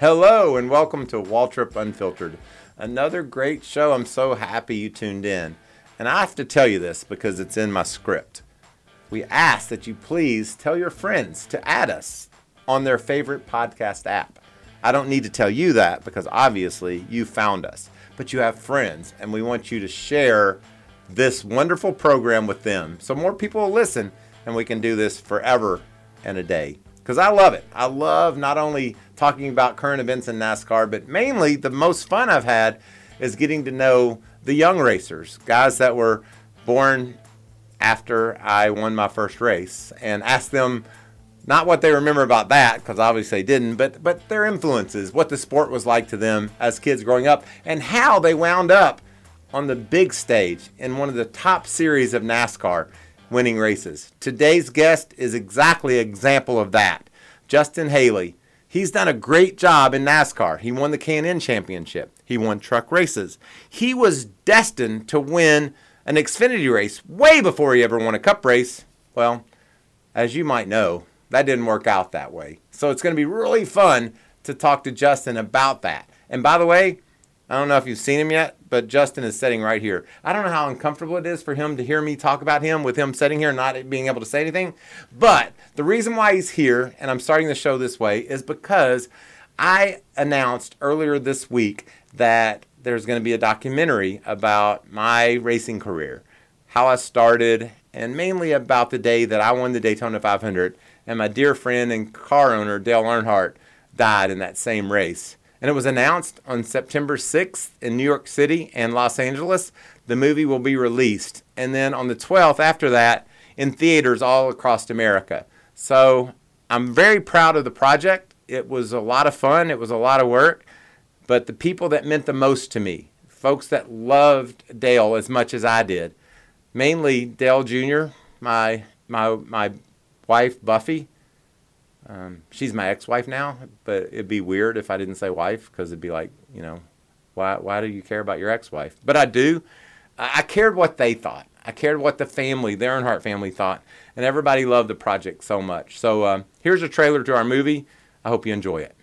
Hello and welcome to Waltrip Unfiltered. Another great show. I'm so happy you tuned in. And I have to tell you this because it's in my script. We ask that you please tell your friends to add us on their favorite podcast app. I don't need to tell you that because obviously you found us, but you have friends and we want you to share this wonderful program with them so more people will listen and we can do this forever and a day. Because I love it. I love not only talking about current events in NASCAR, but mainly the most fun I've had is getting to know the young racers, guys that were born after I won my first race, and ask them not what they remember about that, because obviously they didn't, but but their influences, what the sport was like to them as kids growing up, and how they wound up on the big stage in one of the top series of NASCAR winning races. Today's guest is exactly an example of that. Justin Haley. He's done a great job in NASCAR. He won the K&N championship. He won truck races. He was destined to win an Xfinity race way before he ever won a cup race. Well, as you might know, that didn't work out that way. So it's going to be really fun to talk to Justin about that. And by the way, I don't know if you've seen him yet, but Justin is sitting right here. I don't know how uncomfortable it is for him to hear me talk about him with him sitting here not being able to say anything. But the reason why he's here, and I'm starting the show this way, is because I announced earlier this week that there's going to be a documentary about my racing career, how I started, and mainly about the day that I won the Daytona 500 and my dear friend and car owner, Dale Earnhardt, died in that same race and it was announced on September 6th in New York City and Los Angeles. The movie will be released, and then on the 12th after that in theaters all across America. So I'm very proud of the project. It was a lot of fun, it was a lot of work, but the people that meant the most to me, folks that loved Dale as much as I did, mainly Dale Jr., my my my wife Buffy, um, she's my ex-wife now, but it'd be weird if I didn't say wife because it'd be like, you know, why why do you care about your ex-wife? But I do. I, I cared what they thought. I cared what the family, the Earnhardt family, thought, and everybody loved the project so much. So um, here's a trailer to our movie. I hope you enjoy it.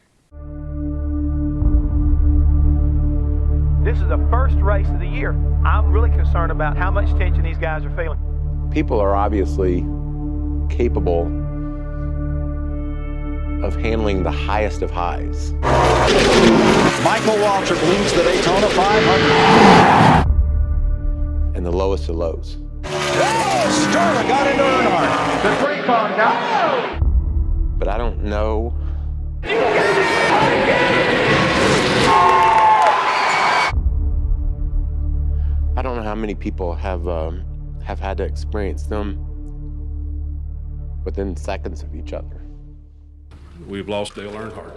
This is the first race of the year. I'm really concerned about how much tension these guys are feeling. People are obviously capable of handling the highest of highs. Michael Waltrip leads the Daytona 500. And the lowest of lows. Oh, Sterling got into Earnhardt. The three car now. But I don't know. I don't know how many people have um, have had to experience them within seconds of each other. We've lost Dale Earnhardt.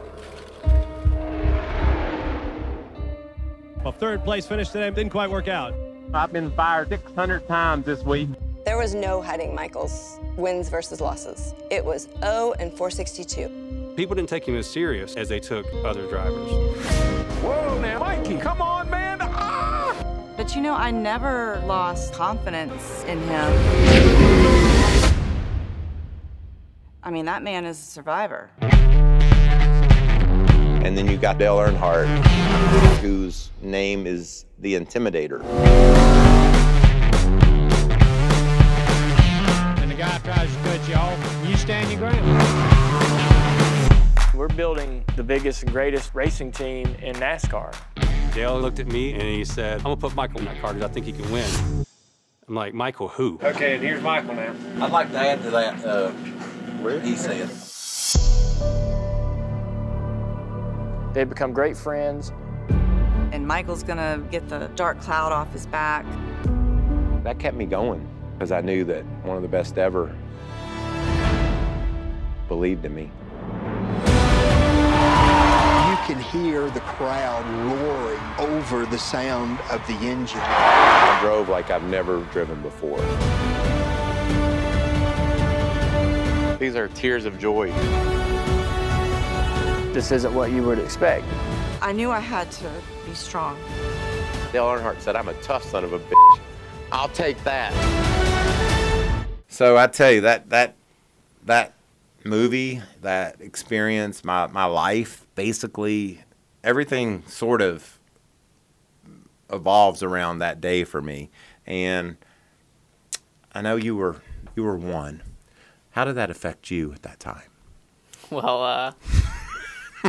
A third place finish today didn't quite work out. I've been fired 600 times this week. There was no hiding Michael's wins versus losses. It was 0 and 462. People didn't take him as serious as they took other drivers. Whoa, now, Mikey, come on, man. Ah! But you know, I never lost confidence in him. I mean, that man is a survivor. And then you got Dale Earnhardt, whose name is the Intimidator. and the guy tries to cut you off, you stand your ground. We're building the biggest and greatest racing team in NASCAR. Dale looked at me and he said, I'm gonna put Michael in that car because I think he can win. I'm like, Michael who? Okay, and here's Michael now. I'd like to add to that uh, where he said. They've become great friends. And Michael's gonna get the dark cloud off his back. That kept me going because I knew that one of the best ever believed in me. You can hear the crowd roaring over the sound of the engine. I drove like I've never driven before. These are tears of joy. This isn't what you would expect. I knew I had to be strong. Dale Earnhardt said, I'm a tough son of a bitch. I'll take that. So I tell you that that that movie, that experience, my my life, basically everything sort of evolves around that day for me. And I know you were you were one. How did that affect you at that time? Well, uh,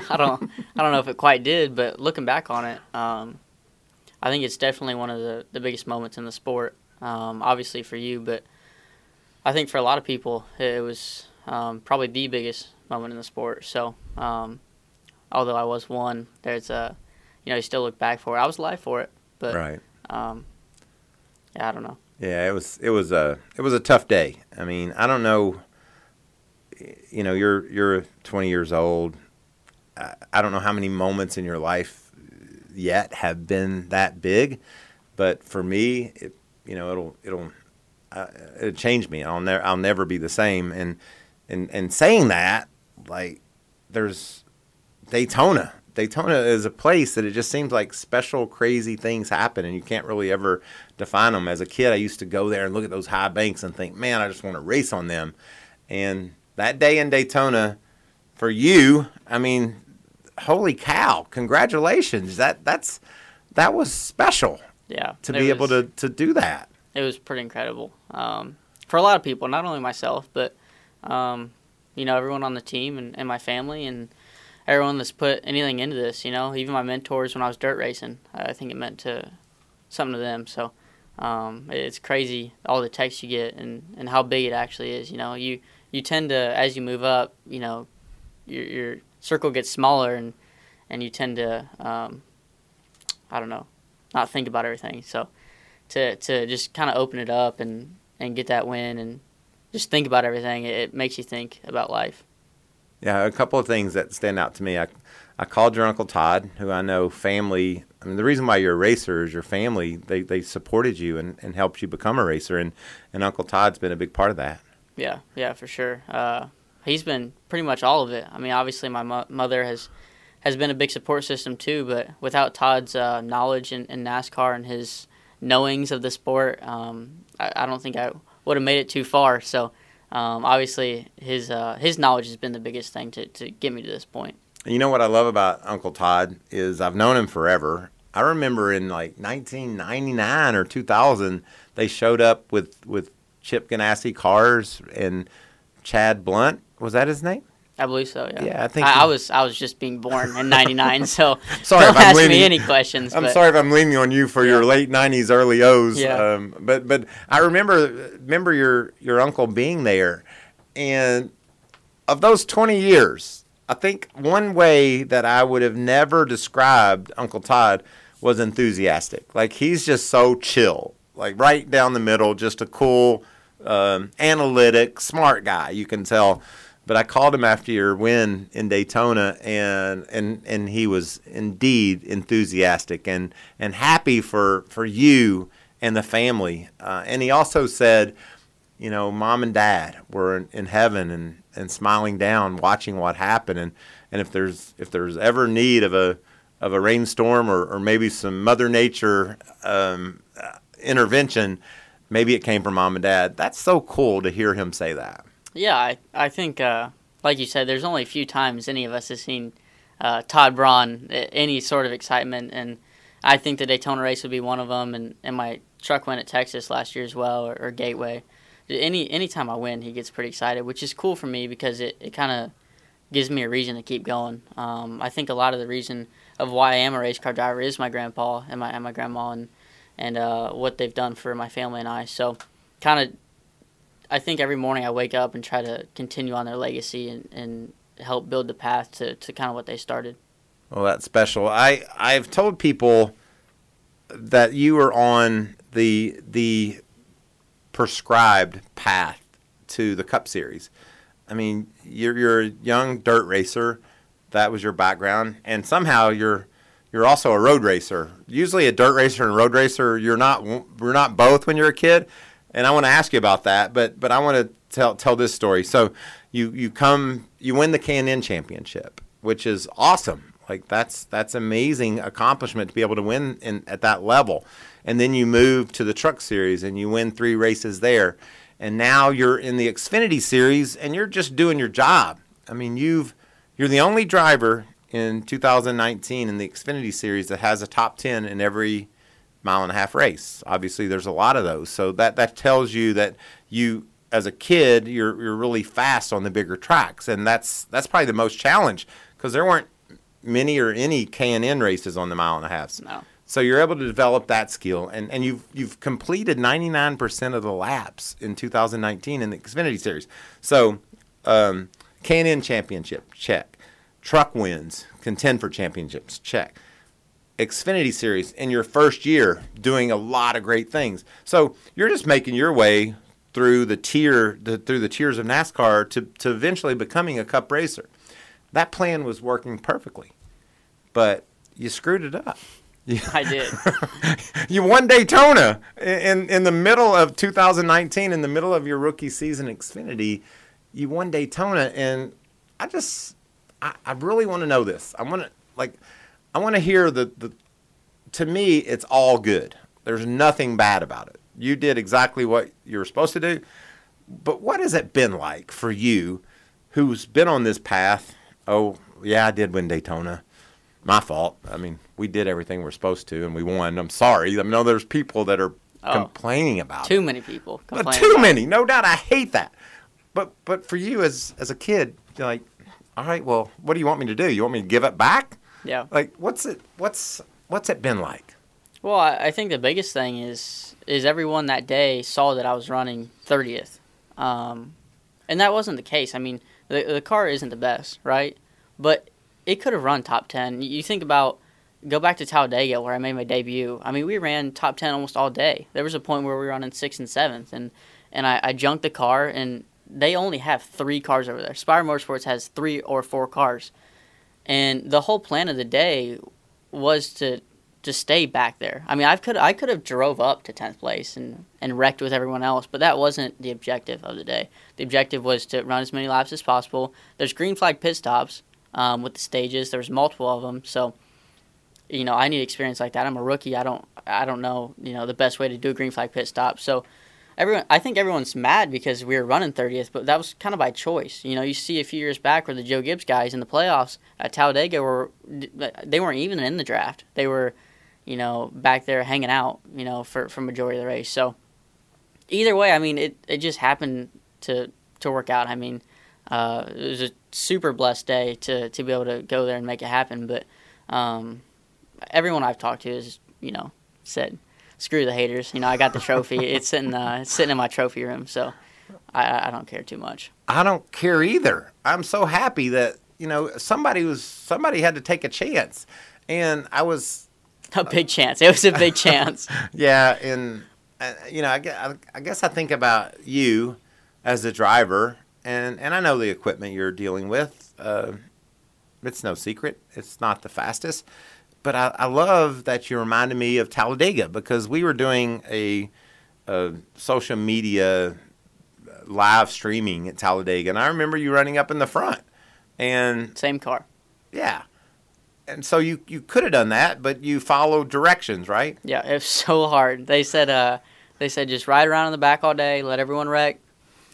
I don't I don't know if it quite did, but looking back on it, um, I think it's definitely one of the, the biggest moments in the sport. Um, obviously for you, but I think for a lot of people, it was um, probably the biggest moment in the sport. So, um, although I was one, there's a, you know, you still look back for it. I was alive for it, but right. Um, yeah, I don't know. Yeah, it was it was a it was a tough day. I mean, I don't know. You know, you're you're 20 years old. I, I don't know how many moments in your life yet have been that big, but for me, it, you know, it'll it'll uh, it changed me. I'll never I'll never be the same. And and and saying that, like, there's Daytona. Daytona is a place that it just seems like special, crazy things happen, and you can't really ever define them. As a kid, I used to go there and look at those high banks and think, man, I just want to race on them. And that day in Daytona, for you, I mean, holy cow! Congratulations. That that's that was special. Yeah, to be was, able to to do that. It was pretty incredible um, for a lot of people, not only myself, but um, you know everyone on the team and, and my family and everyone that's put anything into this. You know, even my mentors when I was dirt racing, I think it meant to something to them. So um, it's crazy all the texts you get and, and how big it actually is. You know, you you tend to as you move up, you know, your your circle gets smaller and and you tend to um, I don't know, not think about everything. So to to just kind of open it up and and get that win and just think about everything, it, it makes you think about life. Yeah, a couple of things that stand out to me. I, I called your uncle Todd, who I know family. I mean, the reason why you're a racer is your family. They they supported you and, and helped you become a racer, and, and Uncle Todd's been a big part of that. Yeah, yeah, for sure. Uh, he's been pretty much all of it. I mean, obviously my mo- mother has has been a big support system too, but without Todd's uh, knowledge in, in, NASCAR and his knowings of the sport, um, I, I don't think I would have made it too far. So um, obviously his uh, his knowledge has been the biggest thing to, to get me to this point. You know what I love about Uncle Todd is I've known him forever. I remember in like 1999 or 2000, they showed up with with Chip Ganassi cars and Chad Blount. was that his name? I believe so. Yeah. Yeah, I think I, he, I was I was just being born in '99, so sorry don't if I'm ask leaning, me any questions. I'm but, sorry if I'm leaning on you for Yeah. your late '90s, early O's. Yeah. Um, but but I remember remember your your uncle being there, and of those 20 years, I think one way that I would have never described Uncle Todd was enthusiastic. Like he's just so chill, like right down the middle, just a cool, um, analytic, smart guy. You can tell. But I called him after your win in Daytona, and and and he was indeed enthusiastic and and happy for for you and the family. Uh, and he also said, you know, mom and dad were in, in heaven and and smiling down, watching what happened. And and if there's if there's ever need of a of a rainstorm or, or maybe some Mother Nature um, intervention, maybe it came from mom and dad. That's so cool to hear him say that. Yeah, I I think uh, like you said, there's only a few times any of us has seen uh, Todd Braun any sort of excitement, and I think the Daytona race would be one of them. And, and my truck win at Texas last year as well, or, or Gateway. Any anytime I win, he gets pretty excited, which is cool for me because it, it kind of gives me a reason to keep going. Um, I think a lot of the reason of why I am a race car driver is my grandpa and my and my grandma and and uh, what they've done for my family and I. So, kind of, I think every morning I wake up and try to continue on their legacy and, and help build the path to, to kind of what they started. Well, that's special. I I've told people that you are on the the prescribed path to the Cup Series. I mean, you're you're a young dirt racer. That was your background, and somehow you're you're also a road racer. Usually, a dirt racer and road racer, you're not we're not both when you're a kid. And I want to ask you about that, but but I want to tell tell this story. So you you come you win the K&N championship, which is awesome. Like that's that's amazing accomplishment to be able to win in, at that level. And then you move to the truck series and you win three races there. and now you're in the Xfinity Series, and you're just doing your job. I mean, you've you're the only driver in 2019 in the Xfinity Series that has a top 10 in every mile and a half race. Obviously, there's a lot of those, so that that tells you that you, as a kid, you're you're really fast on the bigger tracks, and that's that's probably the most challenge because there weren't many or any K and N races on the mile and a half. No. So you're able to develop that skill, and, and you've you've completed 99% of the laps in 2019 in the Xfinity Series. So um, K&N Championship check, truck wins, contend for championships check. Xfinity Series in your first year, doing a lot of great things. So you're just making your way through the tier the, through the tiers of NASCAR to to eventually becoming a Cup racer. That plan was working perfectly, but you screwed it up. I did. you won Daytona in in the middle of 2019, in the middle of your rookie season, Xfinity. You won Daytona, and I just, I, I really want to know this. I want to like, I want to hear the the. To me, it's all good. There's nothing bad about it. You did exactly what you were supposed to do. But what has it been like for you, who's been on this path? Oh, yeah, I did win Daytona my fault. I mean, we did everything we're supposed to, and we won. I'm sorry. I know there's people that are Oh, complaining about Too it. many people. But too many, no doubt. I hate that. But but for you as as a kid, like, all right, well, what do you want me to do? You want me to give it back? Yeah. Like, what's it? What's what's it been like? Well, I, think the biggest thing is is everyone that day saw that I was running 30th, um, and that wasn't the case. I mean, the the car isn't the best, right? But it could have run top 10. You think about go back to Talladega where I made my debut. I mean, we ran top 10 almost all day. There was a point where we were running sixth and seventh, and and I, I junked the car, and they only have three cars over there. Spire Motorsports has three or four cars, and the whole plan of the day was to to stay back there. I mean, I could I could have drove up to tenth place and and wrecked with everyone else, but that wasn't the objective of the day. The objective was to run as many laps as possible. There's green flag pit stops um, with the stages. There's multiple of them, so you know I need experience like that. I'm a rookie. I don't I don't know you know the best way to do a green flag pit stop. So everyone I think everyone's mad because we were running 30th, but that was kind of by choice. You know, you see a few years back where the Joe Gibbs guys in the playoffs at Talladega were they weren't even in the draft. They were you know, back there hanging out, you know, for, for majority of the race. So either way, I mean, it, it just happened to to work out. I mean, uh, it was a super blessed day to, to be able to go there and make it happen. But um, everyone I've talked to has, you know, said, screw the haters. You know, I got the trophy. it's sitting uh, it's sitting in my trophy room, so I, I don't care too much. I don't care either. I'm so happy that you know somebody was somebody had to take a chance, and I was a big chance. It was a big chance. yeah, and uh, you know, I guess, I guess I think about you as a driver, and and I know the equipment you're dealing with. Uh, it's no secret; it's not the fastest. But I, I love that you reminded me of Talladega because we were doing a, a social media live streaming at Talladega, and I remember you running up in the front, and same car. Yeah, and so you you could have done that, but you followed directions, right? Yeah, it was so hard. They said uh they said just ride around in the back all day, let everyone wreck.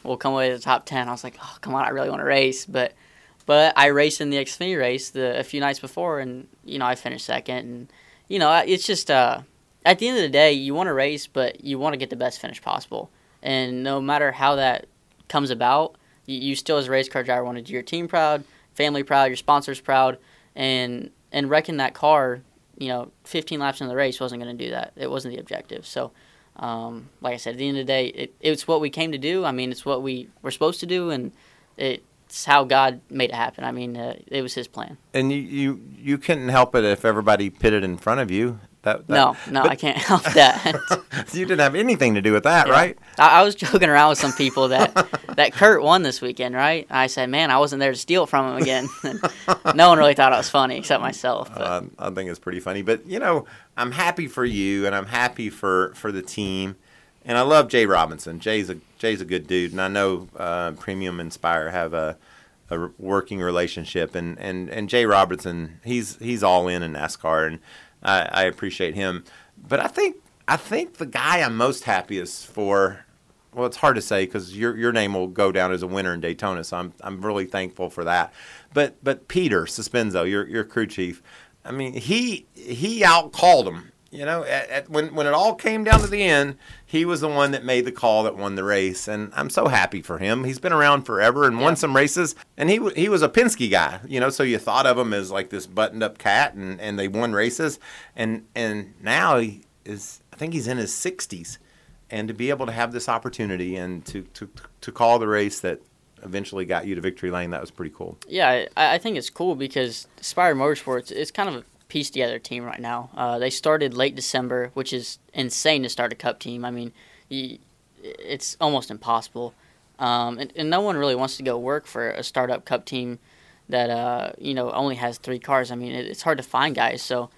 We'll come away to the top ten. I was like, oh come on, I really want to race, but but I raced in the Xfinity race the a few nights before, and you know I finished second, and you know it's just uh at the end of the day you want to race, but you want to get the best finish possible, and no matter how that comes about, you, you still as a race car driver want to do your team proud, family proud, your sponsors proud, and and wrecking that car, you know, 15 laps in the race wasn't going to do that. It wasn't the objective. So, um, like I said, at the end of the day, it, it's what we came to do. I mean, it's what we were supposed to do, and it's how God made it happen. I mean, uh, it was His plan. And you, you you couldn't help it if everybody pitted in front of you. That, that no, no, I can't help that. you didn't have anything to do with that, Yeah. right? I, I was joking around with some people that that Kurt won this weekend, right? I said, man, I wasn't there to steal from him again. No one really thought it was funny except myself. But. Uh, I think it's pretty funny. But you know, I'm happy for you, and I'm happy for for the team, and I love Jay Robinson. Jay's a Jay's a good dude, and I know uh, Premium and Spire have a, a working relationship, and, and and Jay Robinson, he's he's all in in NASCAR, and I, I appreciate him. But I think I think the guy I'm most happiest for well, it's hard to say because your your name will go down as a winner in Daytona. So I'm I'm really thankful for that. But but Peter Sospenzo, your your crew chief, I mean he he outcalled him. You know, at, at, when when it all came down to the end, he was the one that made the call that won the race, and I'm so happy for him. He's been around forever and yeah. won some races, and he he was a Penske guy. You know, so you thought of him as like this buttoned up cat, and and they won races, and and now he is I think he's in his 60s and to be able to have this opportunity and to, to, to call the race that eventually got you to victory lane, that was pretty cool. Yeah, I, I think it's cool because Spire Motorsports is kind of a pieced together team right now. Uh, they started late December, which is insane to start a cup team. I mean, it's almost impossible. Um, and, and, no one really wants to go work for a startup cup team that uh, you know only has three cars. I mean, it, it's hard to find guys. So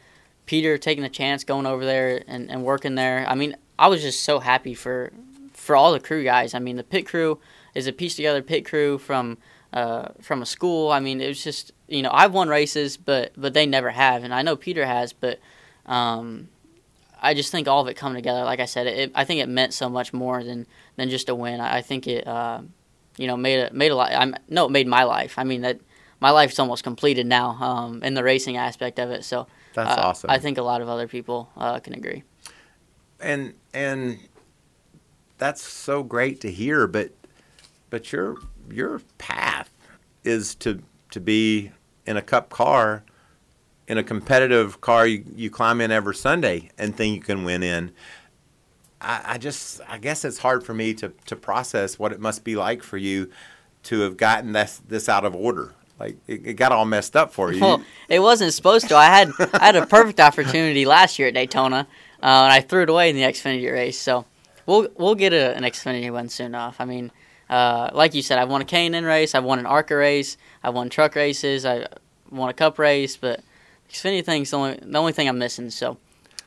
Peter taking the chance, going over there and, and working there. I mean, I was just so happy for for all the crew guys. I mean, the pit crew is a piece together pit crew from uh, from a school. I mean, it was just you know I've won races, but but they never have, and I know Peter has, but um, I just think all of it coming together. Like I said, it, I think it meant so much more than than just a win. I, think it uh, you know made a made a lot. I'm no, it made my life. I mean that my life's almost completed now um, in the racing aspect of it. So that's uh, awesome. I think a lot of other people uh, can agree and and that's so great to hear. But but your your path is to to be in a cup car, in a competitive car you, you climb in every Sunday and think you can win in. I, I just I guess it's hard for me to to process what it must be like for you to have gotten this this out of order. Like it, it, got all messed up for you. Well, it wasn't supposed to. I had I had a perfect opportunity last year at Daytona uh, and I threw it away in the Xfinity race. So we'll we'll get a, an Xfinity one soon enough. I mean, uh, like you said, I've won a K&N race, I've won an ARCA race, I've won truck races, I won a Cup race, but Xfinity thing's the only the only thing I'm missing. So.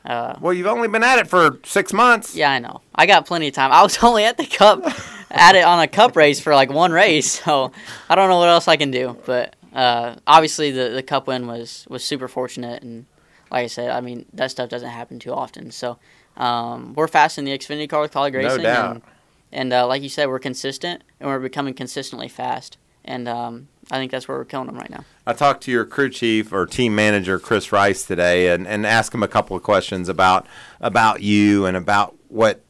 Uh, well, you've only been at it for six months. Yeah, I know. I got plenty of time. I was only at the cup, at it on a cup race for like one race, so I don't know what else I can do. But uh, obviously, the the cup win was was super fortunate, and like I said, I mean that stuff doesn't happen too often. So um, we're fast in the Xfinity car with Kaulig Racing. No doubt. And, and uh, like you said, we're consistent and we're becoming consistently fast. And um, I think that's where we're killing them right now. I talked to your crew chief or team manager Chris Rice today, and, and asked him a couple of questions about about you and about what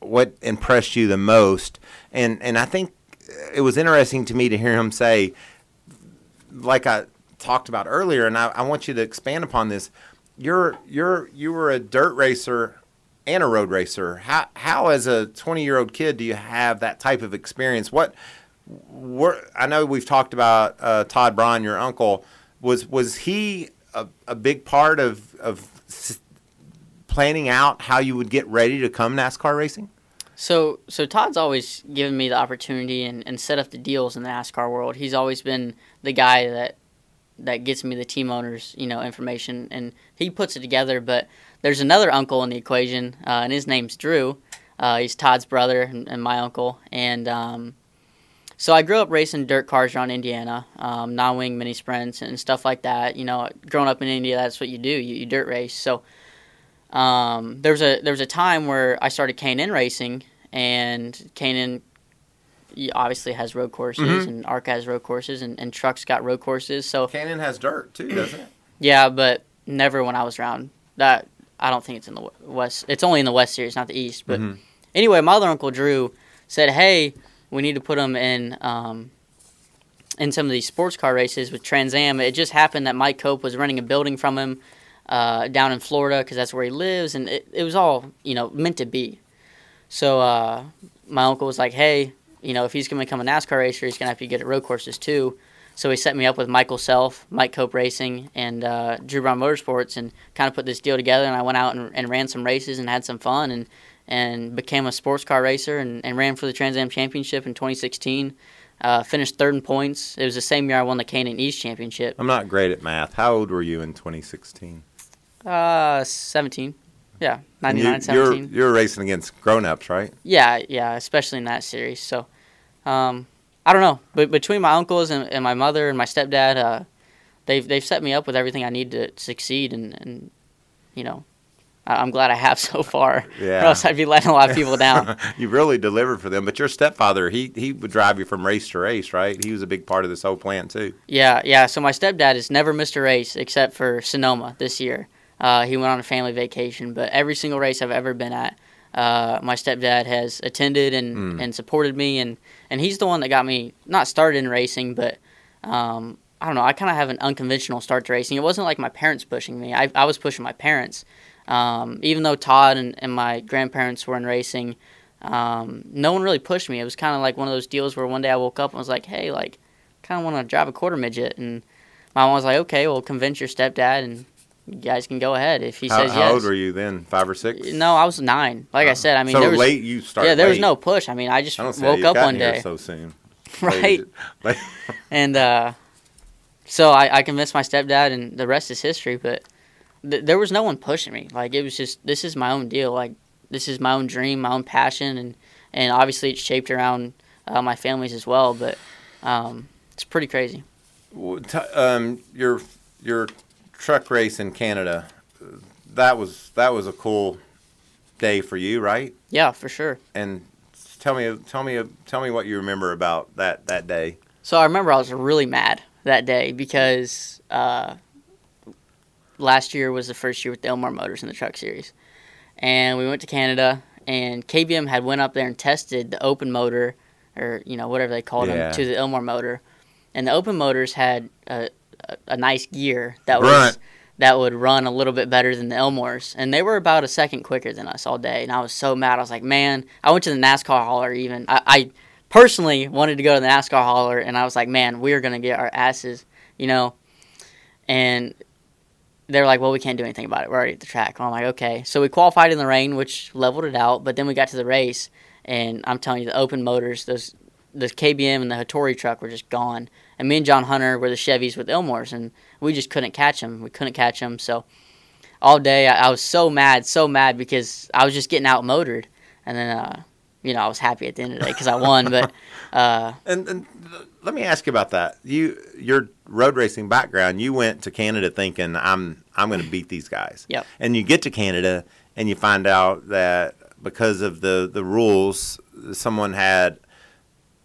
what impressed you the most. And and I think it was interesting to me to hear him say, like I talked about earlier, and I, I want you to expand upon this you're you're you were a dirt racer and a road racer. How how as a 20 year old kid do you have that type of experience? What I know we've talked about uh, Todd Braun, your uncle. Was was he a, a big part of of planning out how you would get ready to come NASCAR racing? So so Todd's always given me the opportunity and, and set up the deals in the NASCAR world. He's always been the guy that that gets me the team owners, you know, information, and he puts it together. But there's another uncle in the equation, uh, and his name's Drew. Uh, he's Todd's brother and, and my uncle, and um, so I grew up racing dirt cars around Indiana, um, non-wing mini sprints and stuff like that. You know, growing up in Indiana, that's what you do. You, you dirt race. So um, there was a there was a time where I started K&N racing, and K&N obviously has road courses mm-hmm. and ARCA has road courses and, and trucks got road courses. So K&N has dirt too, doesn't it? Yeah, but never when I was around. That I don't think it's in the west. It's only in the west series, not the east. But mm-hmm. anyway, my other uncle Drew said, "Hey, we need to put him in." Um, in some of these sports car races with Trans Am, it just happened that Mike Cope was renting a building from him uh, down in Florida because that's where he lives, and it, it was all you know meant to be. So uh, my uncle was like, "Hey, you know, if he's going to become a NASCAR racer, he's going to have to get at road courses too. So he set me up with Michael Self, Mike Cope Racing, and uh, Drew Braun Motorsports, and kind of put this deal together. And I went out and, and, ran some races and had some fun, and and became a sports car racer, and, and ran for the Trans Am Championship in 2016. Uh, finished third in points. It was the same year I won the K&N East Championship. I'm not great at math. How old were you in 2016? Uh, 17. Yeah, 99, you, 17. You're, you're racing against grown-ups, right? Yeah, yeah, especially in that series. So um, I don't know, but between my uncles and, and my mother and my stepdad, uh, they've they've set me up with everything I need to succeed, and, and you know, I- I'm glad I have so far. Yeah. Or else I'd be letting a lot of people down. you really delivered for them. But your stepfather, he he would drive you from race to race, right? He was a big part of this whole plan too. Yeah, yeah. So my stepdad has never missed a race except for Sonoma this year. Uh, he went on a family vacation, but every single race I've ever been at, uh, my stepdad has attended and, Mm. and supported me, and, and he's the one that got me not started in racing, but um, I don't know. I kind of have an unconventional start to racing. It wasn't like my parents pushing me. I, I was pushing my parents. Um, even though Todd and, and my grandparents were in racing, um, no one really pushed me. It was kind of like one of those deals where one day I woke up and was like, hey, like, kind of want to drive a quarter midget. And my mom was like, okay, well, convince your stepdad and you guys can go ahead if he how, says how yes. How old were you then? Five or six? No, I was nine. Like I said, I mean, so there was, late you started. Yeah, there was no push. I mean, I just I don't woke up one day. so soon. right. Late- and uh, so I, I convinced my stepdad, and the rest is history. But th- there was no one pushing me. Like it was just this is my own deal. Like this is my own dream, my own passion, and and obviously it's shaped around uh, my family's as well. But um, it's pretty crazy. Um, your your truck race in Canada, that was that was a cool day for you, right? Yeah, for sure. And tell me tell me tell me what you remember about that that day. So I remember I was really mad that day because uh, last year was the first year with the Ilmor Motors in the Truck Series, and we went to Canada, and KBM had went up there and tested the open motor, or you know whatever they called Yeah. them, to the Ilmor motor, and the open motors had a, a, nice gear that was that would run a little bit better than the Ilmors, and they were about a second quicker than us all day, and I was so mad. I was like, man, I went to the NASCAR hauler even. I, I personally wanted to go to the NASCAR hauler, and I was like, man, we are gonna get our asses, you know. And they were like, well, we can't do anything about it. We're already at the track. And I'm like, okay. So we qualified in the rain, which leveled it out. But then we got to the race, and I'm telling you, the open motors, those the KBM and the Hattori truck were just gone. And me and John Hunter were the Chevys with Ilmors, and we just couldn't catch them. We couldn't catch them. So all day I, I was so mad, so mad because I was just getting outmotored. And then, uh, you know, I was happy at the end of the day because I won. But uh, And, and let me ask you about that. You your road racing background, you went to Canada thinking I'm I'm going to beat these guys. Yep. And you get to Canada and you find out that because of the the rules, someone had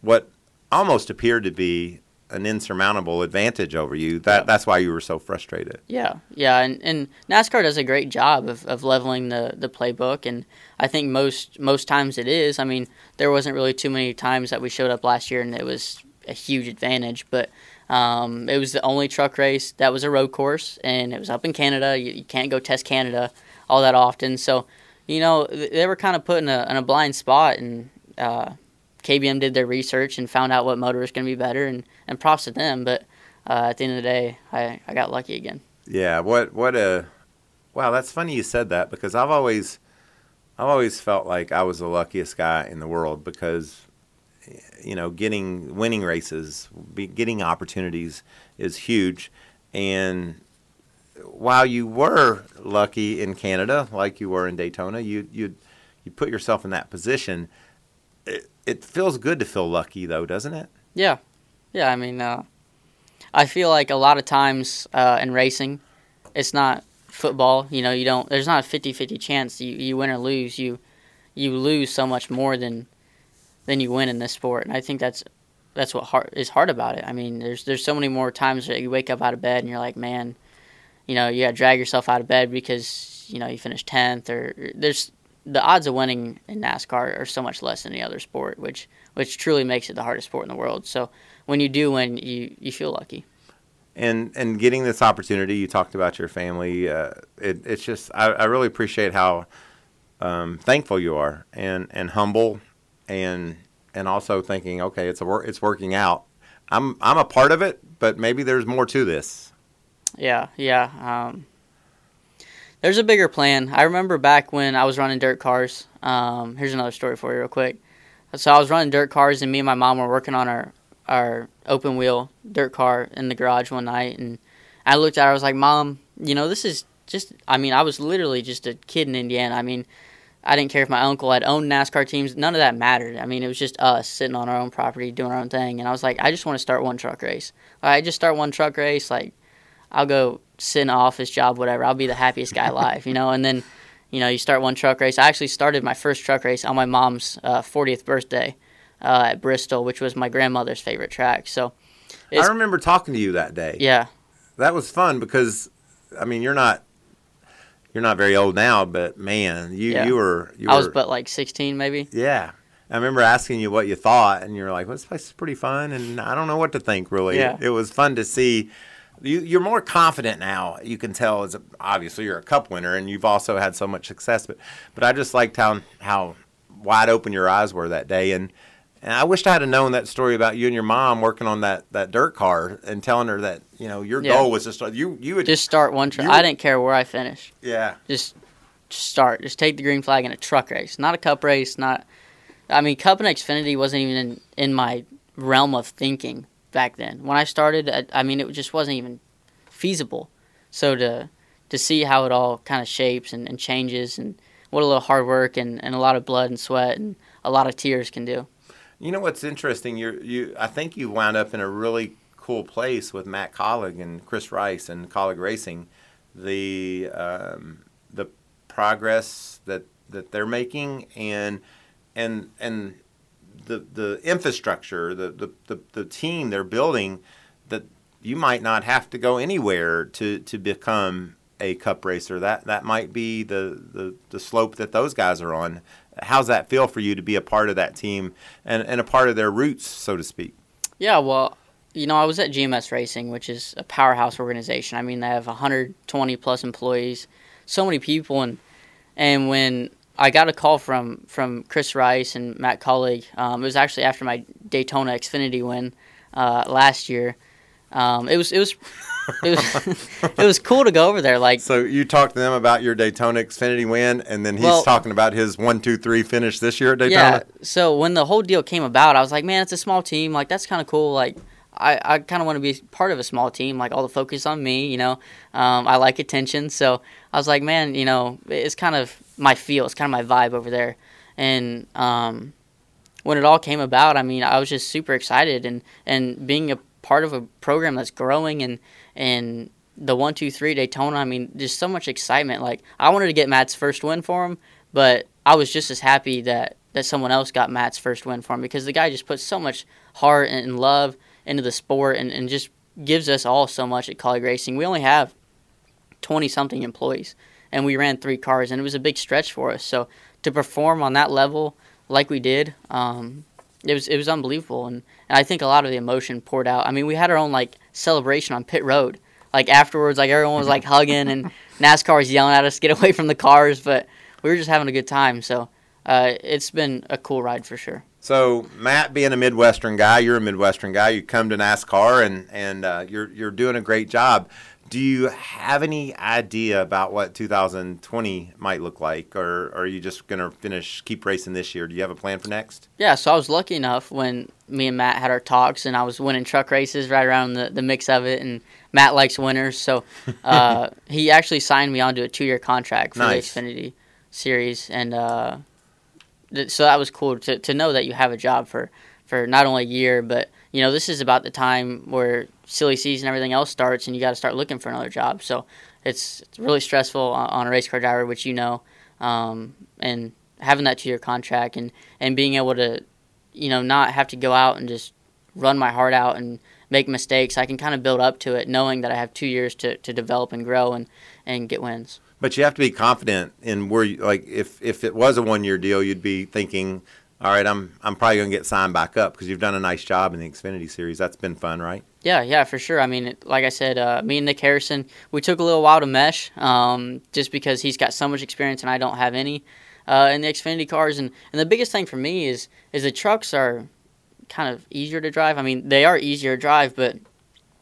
what almost appeared to be an insurmountable advantage over you. That that's why you were so frustrated. Yeah, yeah, and, and NASCAR does a great job of, of leveling the, the playbook, and I think most most times it is. I mean, there wasn't really too many times that we showed up last year and it was a huge advantage, but um, it was the only truck race that was a road course, and it was up in Canada. You, you can't go test Canada all that often, so you know they were kind of put in a, in a blind spot, and uh, KBM did their research and found out what motor was going to be better, and, and props to them. But uh, at the end of the day, I, I got lucky again. Yeah, what what a wow, that's funny you said that because I've always I've always felt like I was the luckiest guy in the world because you know, getting winning races, be, getting opportunities is huge and while you were lucky in Canada like you were in Daytona, you you you put yourself in that position. It, it feels good to feel lucky though, doesn't it? Yeah, yeah. I mean, uh, I feel like a lot of times uh, in racing, it's not football. You know, you don't. There's not a 50-50 chance you, you win or lose. You you lose so much more than than you win in this sport, and I think that's that's what hard, is hard about it. I mean, there's there's so many more times that you wake up out of bed and you're like, man, you know, you got to drag yourself out of bed because you know you finished tenth, or there's the odds of winning in NASCAR are so much less than any other sport, which which truly makes it the hardest sport in the world. So when you do win, you you feel lucky. And and getting this opportunity, you talked about your family. Uh, it, it's just I, I really appreciate how um, thankful you are and and humble and and also thinking, okay, it's a wor- it's working out. I'm I'm a part of it, but maybe there's more to this. Yeah, yeah. Um, there's a bigger plan. I remember back when I was running dirt cars. Um, here's another story for you, real quick. So I was running dirt cars, and me and my mom were working on our our open wheel dirt car in the garage one night, and I looked at her. I was like, "Mom, you know, this is just. I mean, I was literally just a kid in Indiana. I mean." I didn't care if my uncle had owned NASCAR teams. None of that mattered. I mean, it was just us sitting on our own property doing our own thing. And I was like, I just want to start one truck race. I just start one truck race. Like, I'll go sit in an office job, whatever. I'll be the happiest guy alive, you know. And then, you know, you start one truck race. I actually started my first truck race on my mom's uh, 40th birthday uh, at Bristol, which was my grandmother's favorite track. So I remember talking to you that day. Yeah. That was fun because, I mean, you're not you're not very old now, but man, you Yeah. you were you I was were- but like 16 maybe. Yeah. I remember asking you what you thought, and you were like, well, this place is pretty fun, and I don't know what to think, really. Yeah. It was fun to see. You, you're more confident now. You can tell, as a, obviously, you're a cup winner, and you've also had so much success. But, but I just liked how, how wide open your eyes were that day. And, and I wished I had known that story about you and your mom working on that, that dirt car and telling her that, you know, your Yeah. goal was to start. You, you would Just start one truck. I didn't care where I finished. Yeah. Just just start. Just take the green flag in a truck race, not a cup race. Not. I mean, cup and Xfinity wasn't even in, in my realm of thinking back then. When I started, I, I mean, it just wasn't even feasible. So to to see how it all kind of shapes and, and changes, and what a little hard work and, and a lot of blood and sweat and a lot of tears can do. You know what's interesting? You you I think you wound up in a really cool place with Matt Kaulig and Chris Rice and Kaulig Racing. The um, the progress that that they're making and and and the the infrastructure, the the, the, the team they're building that you might not have to go anywhere to, to become a cup racer. That that might be the, the, the slope that those guys are on. How's that feel for you to be a part of that team and, and a part of their roots, so to speak? Yeah, well, you know, I was at GMS Racing, which is a powerhouse organization. I mean, they have 120 plus employees, so many people, and and when I got a call from from Chris Rice and Matt Kaulig, um, it was actually after my Daytona Xfinity win uh, last year. Um, it was it was it was it was cool to go over there. Like, So you talked to them about your Daytona Xfinity win, and then he's Well- talking about his one, two, three finish this year at Daytona. Yeah. So when the whole deal came about, I was like, man, it's a small team. Like that's kind of cool. Like I, I kind of want to be part of a small team. Like all the focus on me. You know, um, I like attention. So I was like, man, you know, it's kind of my feel. It's kind of my vibe over there. And um, when it all came about, I mean, I was just super excited and and being a part of a program that's growing and and the one two three Daytona. I mean, just so much excitement. Like I wanted to get Matt's first win for him, but I was just as happy that that someone else got Matt's first win for him because the guy just puts so much heart and love into the sport and, and just gives us all so much at Kaulig Racing. We only have 20 something employees and we ran three cars and it was a big stretch for us. So to perform on that level like we did, um, it was it was unbelievable and, and I think a lot of the emotion poured out. I mean, we had our own like celebration on pit road. Like afterwards, like everyone was like hugging and NASCAR was yelling at us get away from the cars, but we were just having a good time. So uh, it's been a cool ride for sure. So Matt, being a Midwestern guy, you're a Midwestern guy. You come to NASCAR and and uh, you're you're doing a great job. Do you have any idea about what 2020 might look like, or are you just gonna finish keep racing this year? Do you have a plan for next? Yeah, so I was lucky enough when me and Matt had our talks, and I was winning truck races right around the, the mix of it. And Matt likes winners, so uh, he actually signed me onto a two year contract for Nice. the Xfinity Series, and uh, th- so that was cool to to know that you have a job for for not only a year, but you know this is about the time where silly season and everything else starts, and you got to start looking for another job. So it's it's really stressful on, a race car driver, which you know, um, and having that two year contract and and being able to you know, not have to go out and just run my heart out and make mistakes. I can kind of build up to it, knowing that I have two years to, to develop and grow and, and get wins. But you have to be confident in where you like if if it was a one year deal, you'd be thinking, all right, I'm I'm probably gonna get signed back up because you've done a nice job in the Xfinity Series. That's been fun, right? Yeah, yeah, for sure. I mean, like I said, uh, me and Nick Harrison, we took a little while to mesh, um, just because he's got so much experience and I don't have any uh, in the Xfinity cars. And, and the biggest thing for me is is the trucks are kind of easier to drive. I mean, they are easier to drive, but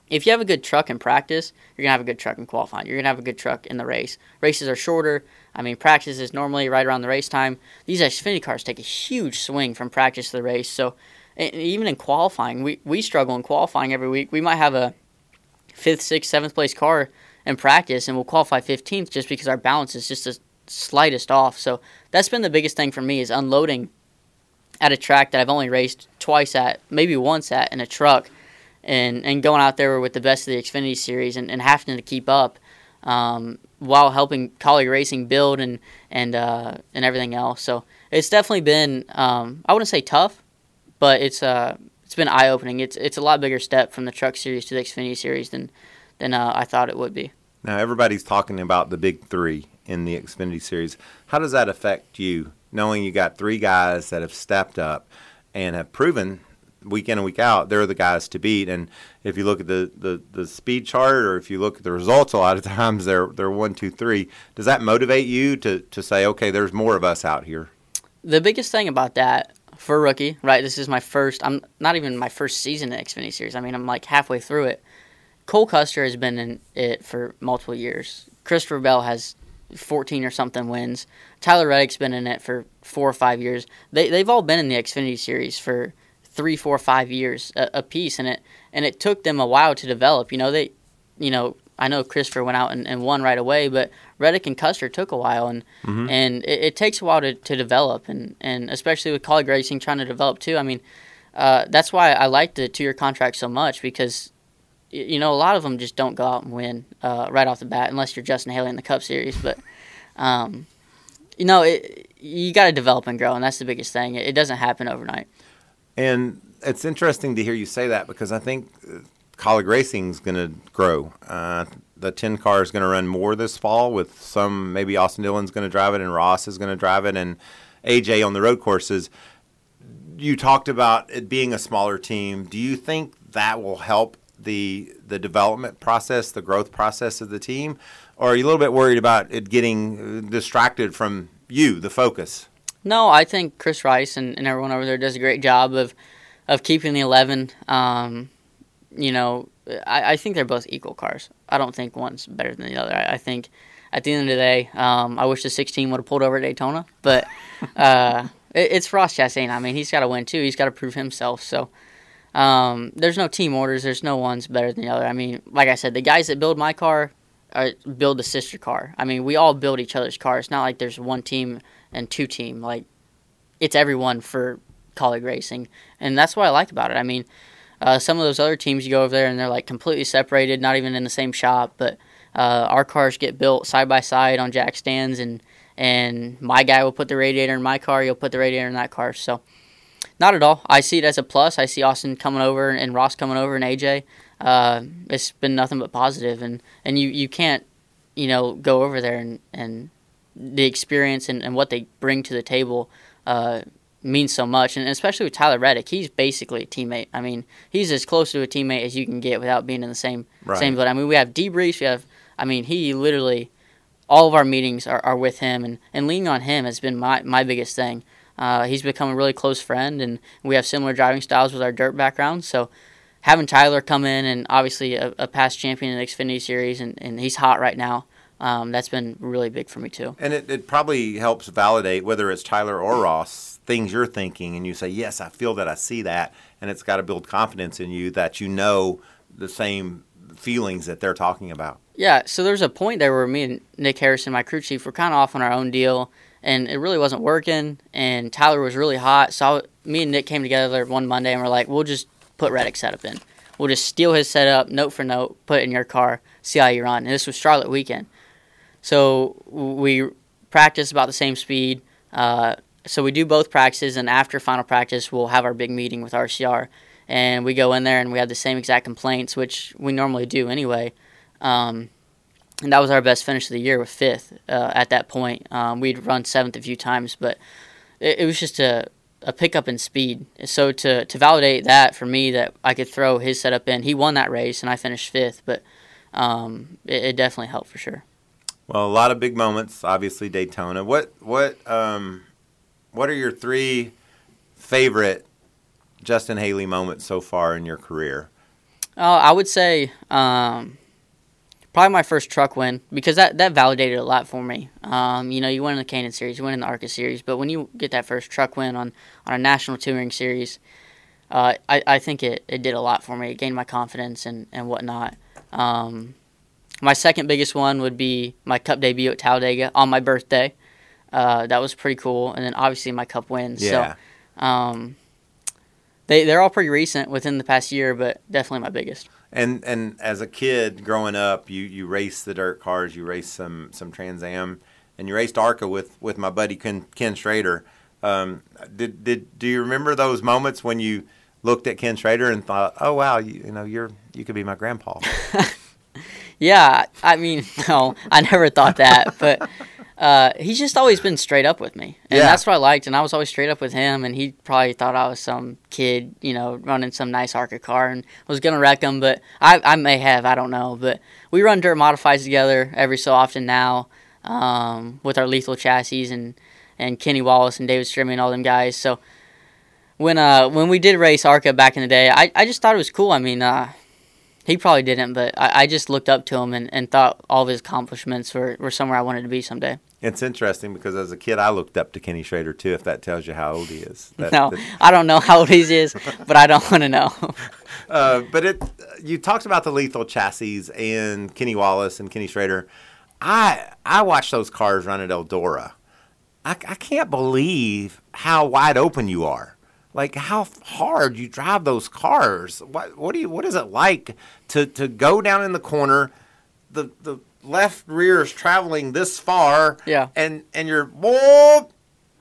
if you have a good truck in practice, you're gonna have a good truck in qualifying. You're gonna have a good truck in the race. Races are shorter. I mean, practice is normally right around the race time. These Xfinity cars take a huge swing from practice to the race. So, even in qualifying, we, we struggle in qualifying every week. We might have a fifth, sixth, seventh place car in practice, and we'll qualify 15th just because our balance is just the slightest off. So that's been the biggest thing for me is unloading at a track that I've only raced twice at, maybe once at in a truck, and and going out there with the best of the Xfinity series and, and having to keep up. Um, while helping Kaulig Racing build and and uh, and everything else. So it's definitely been um, I wouldn't say tough, but it's uh it's been eye opening. It's it's a lot bigger step from the Truck Series to the Xfinity Series than than uh, I thought it would be. Now everybody's talking about the big three in the Xfinity Series. How does that affect you, knowing you got three guys that have stepped up and have proven week in and week out they're the guys to beat? And if you look at the, the, the speed chart or if you look at the results, a lot of times they're they're one, two, three. Does that motivate you to to say, okay, there's more of us out here? The biggest thing about that for rookie, right? This is my first. I'm not even my first season in Xfinity Series. I mean, I'm like halfway through it. Cole Custer has been in it for multiple years. Christopher Bell has 14 or something wins. Tyler Reddick's been in it for four or five years. They they've all been in the Xfinity Series for three, four, five years a, a piece, and it and it took them a while to develop. You know they, you know I know Christopher went out and, and won right away, but Reddick and Custer took a while, and mm-hmm. and it, it, takes a while to, to develop, and, and especially with Kaulig Racing trying to develop too. I mean, uh, that's why I like the two year contract so much because you know a lot of them just don't go out and win uh, right off the bat unless you're Justin Haley in the Cup Series, but. Um, you know, it, you got to develop and grow, and that's the biggest thing. It, it doesn't happen overnight. And it's interesting to hear you say that because I think Kaulig Racing is going to grow. Uh, the 10 car is going to run more this fall with some, maybe Austin Dillon's going to drive it and Ross is going to drive it and AJ on the road courses. You talked about it being a smaller team. Do you think that will help the the development process, the growth process of the team? Or are you a little bit worried about it getting uh, distracted from you, the focus? No, I think Chris Rice and, and everyone over there does a great job of of keeping the 11. Um, you know, I, I think they're both equal cars. I don't think one's better than the other. I, I think at the end of the day, um, I wish the 16 would have pulled over at Daytona, but uh, it, it's Ross Chastain. I mean, he's got to win too. He's got to prove himself. So um, there's no team orders. There's no one's better than the other. I mean, like I said, the guys that build my car are, build the sister car. I mean, we all build each other's cars. It's not like there's one team and two team. Like it's everyone for Kaulig racing, and that's what I like about it. I mean uh, some of those other teams, you go over there and they're like completely separated, not even in the same shop. But uh, our cars get built side by side on jack stands, and and my guy will put the radiator in my car, you'll put the radiator in that car. So not at all. I see it as a plus. I see Austin coming over and Ross coming over and AJ. Uh, it's been nothing but positive, and and you you can't you know go over there and and the experience and, and what they bring to the table uh, means so much, and especially with Tyler Reddick, he's basically a teammate. I mean, he's as close to a teammate as you can get without being in the same right. same boat. I mean, we have debriefs. We have, I mean, he literally, all of our meetings are, are with him, and, and leaning on him has been my my biggest thing. Uh, he's become a really close friend, and we have similar driving styles with our dirt background. So having Tyler come in, and obviously a, a past champion in the Xfinity Series, and, and he's hot right now. Um, that's been really big for me too. And it, it probably helps validate whether it's Tyler or Ross things you're thinking and you say, Yes, I feel that, I see that. And it's got to build confidence in you that you know the same feelings that they're talking about. Yeah, so there's a point there where me and Nick Harrison, my crew chief, were kind of off on our own deal, and it really wasn't working. And Tyler was really hot, so I, me and Nick came together one Monday, and we're like, we'll just put Reddick setup in. We'll just steal his setup, note for note, put it in your car, see how you run. And this was Charlotte weekend, so we practice about the same speed. Uh, so we do both practices, and after final practice, we'll have our big meeting with RCR, and we go in there and we have the same exact complaints, which we normally do anyway. Um, and that was our best finish of the year with fifth uh, at that point. Um, we'd run seventh a few times, but it, it, was just a, a pickup in speed. So to, to validate that for me, that I could throw his setup in, he won that race and I finished fifth, but um, it, it, definitely helped for sure. Well, a lot of big moments, obviously Daytona. What what um, what are your three favorite Justin Haley moments so far in your career? Uh, I would say um, probably my first truck win because that, that validated a lot for me. Um, you know, you win in the K&N Series, you win in the ARCA Series, but when you get that first truck win on, on a national touring series, uh, I, I think it, it did a lot for me. It gained my confidence and, and whatnot. Um, my second biggest one would be my Cup debut at Talladega on my birthday. Uh, that was pretty cool. And then obviously my cup wins. Yeah. So um, they they're all pretty recent within the past year, but definitely my biggest. And and as a kid growing up, you you raced the dirt cars, you raced some some Trans Am, and you raced ARCA with with my buddy Ken, Ken Schrader. Um, did did do you remember those moments when you looked at Ken Schrader and thought, "Oh wow, you, you know you're you could be my grandpa"? Yeah, I mean, no, I never thought that, but uh, he's just always been straight up with me, and Yeah. that's what I liked. And I was always straight up with him, and he probably thought I was some kid, you know, running some nice ARCA car and was gonna wreck him. But I, I may have, I don't know. But we run dirt modifies together every so often now, um, with our lethal chassis and and Kenny Wallace and David Stremme and all them guys. So when uh when we did race ARCA back in the day, I, I just thought it was cool. I mean, uh, he probably didn't, but I, I just looked up to him and, and thought all of his accomplishments were, were somewhere I wanted to be someday. It's interesting because as a kid, I looked up to Kenny Schrader too. If that tells you how old he is. That- no, that- I don't know how old he is, but I don't want to know. Uh, but it, you talked about the lethal chassis and Kenny Wallace and Kenny Schrader. I I watched those cars run at Eldora. I, I can't believe how wide open you are. Like how hard you drive those cars. What what do you what is it like to to go down in the corner, the the left rear is traveling this far, Yeah. and and you're boop,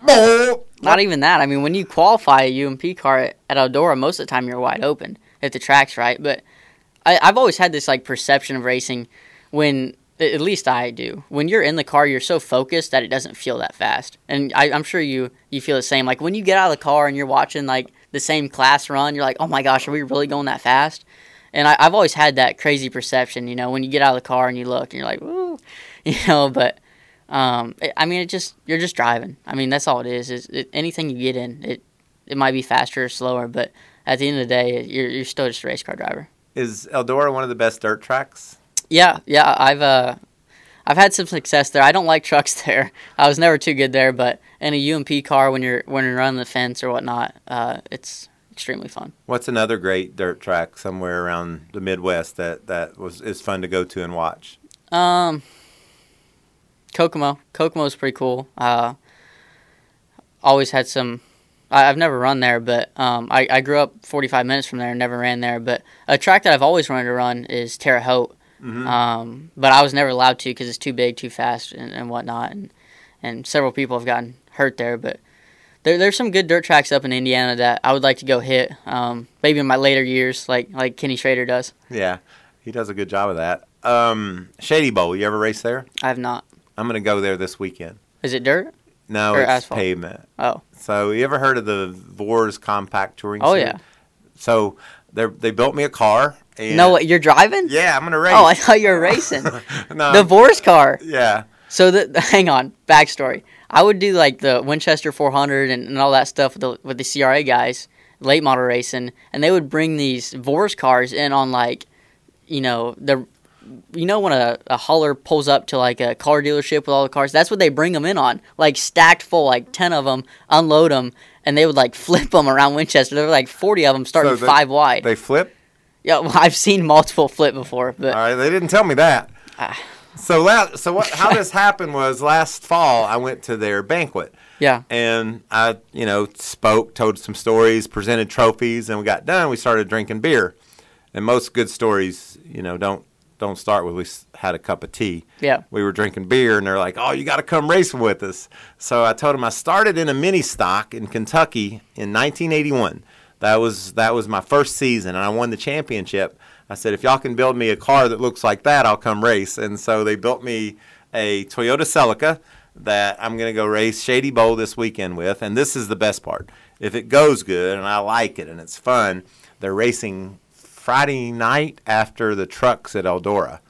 boop. Not even that. I mean, when you qualify a UMP car at, at Eldora, most of the time you're wide open if the track's right. But I, I've always had this like perception of racing when, at least I do, when you're in the car, you're so focused that it doesn't feel that fast. And I, I'm sure you you feel the same. Like when you get out of the car and you're watching like the same class run, you're like, oh my gosh, are we really going that fast? And I, I've always had that crazy perception, you know, when you get out of the car and you look and you're like, woo, you know, but um, it, I mean, it just you're just driving. I mean, that's all it is. Is it, anything you get in, it it might be faster or slower, but at the end of the day, you're you're still just a race car driver. Is Eldora one of the best dirt tracks? Yeah, yeah. I've uh, I've had some success there. I don't like trucks there. I was never too good there, but in a UMP car, when you're when you're running the fence or whatnot, uh, it's extremely fun. What's another great dirt track somewhere around the Midwest that that was is fun to go to and watch? Um, Kokomo. Kokomo is pretty cool. Uh, always had some. I, I've never run there, but um, I, I grew up 45 minutes from there and never ran there. But a track that I've always wanted to run is Terre Haute. Mhm. Um, but I was never allowed to because it's too big, too fast, and, and whatnot. And, and several people have gotten hurt there. But there, there's some good dirt tracks up in Indiana that I would like to go hit. Um, maybe in my later years, like like Kenny Schrader does. Yeah, he does a good job of that. Um, Shady Bowl, you ever race there? I have not. I'm gonna go there this weekend. Is it dirt? No, Or it's asphalt? pavement. Oh. So you ever heard of the Vors Compact Touring? Oh, Series? yeah. So they they built me a car. And No, what, you're driving? Yeah, I'm gonna race. Oh, I thought you were racing. No. The Vors car. Yeah. So the hang on, backstory. I would do like the Winchester 400 and, and all that stuff with the with the CRA guys, late model racing, and they would bring these Vors cars in on like, you know the. You know when a, a hauler pulls up to like a car dealership with all the cars, that's what they bring them in on, like stacked full, like ten of them, unload them, and they would like flip them around Winchester. There were like forty of them starting So they- five wide. They flip. Yeah, well, I've seen multiple flip before, but All right, they didn't tell me that. Ah. So la- so what? How this happened was last fall. I went to their banquet. Yeah. And I, you know, spoke, told some stories, presented trophies, and we got done. We started drinking beer. And most good stories, you know, don't don't start with we had a cup of tea. Yeah. We were drinking beer, and they're like, "Oh, you got to come racing with us." So I told them I started in a mini stock in Kentucky in 1981. That was that was my first season, and I won the championship. I said, if y'all can build me a car that looks like that, I'll come race. And so they built me a Toyota Celica that I'm going to go race Shady Bowl this weekend with. And this is the best part. If it goes good and I like it and it's fun, they're racing Friday night after the trucks at Eldora.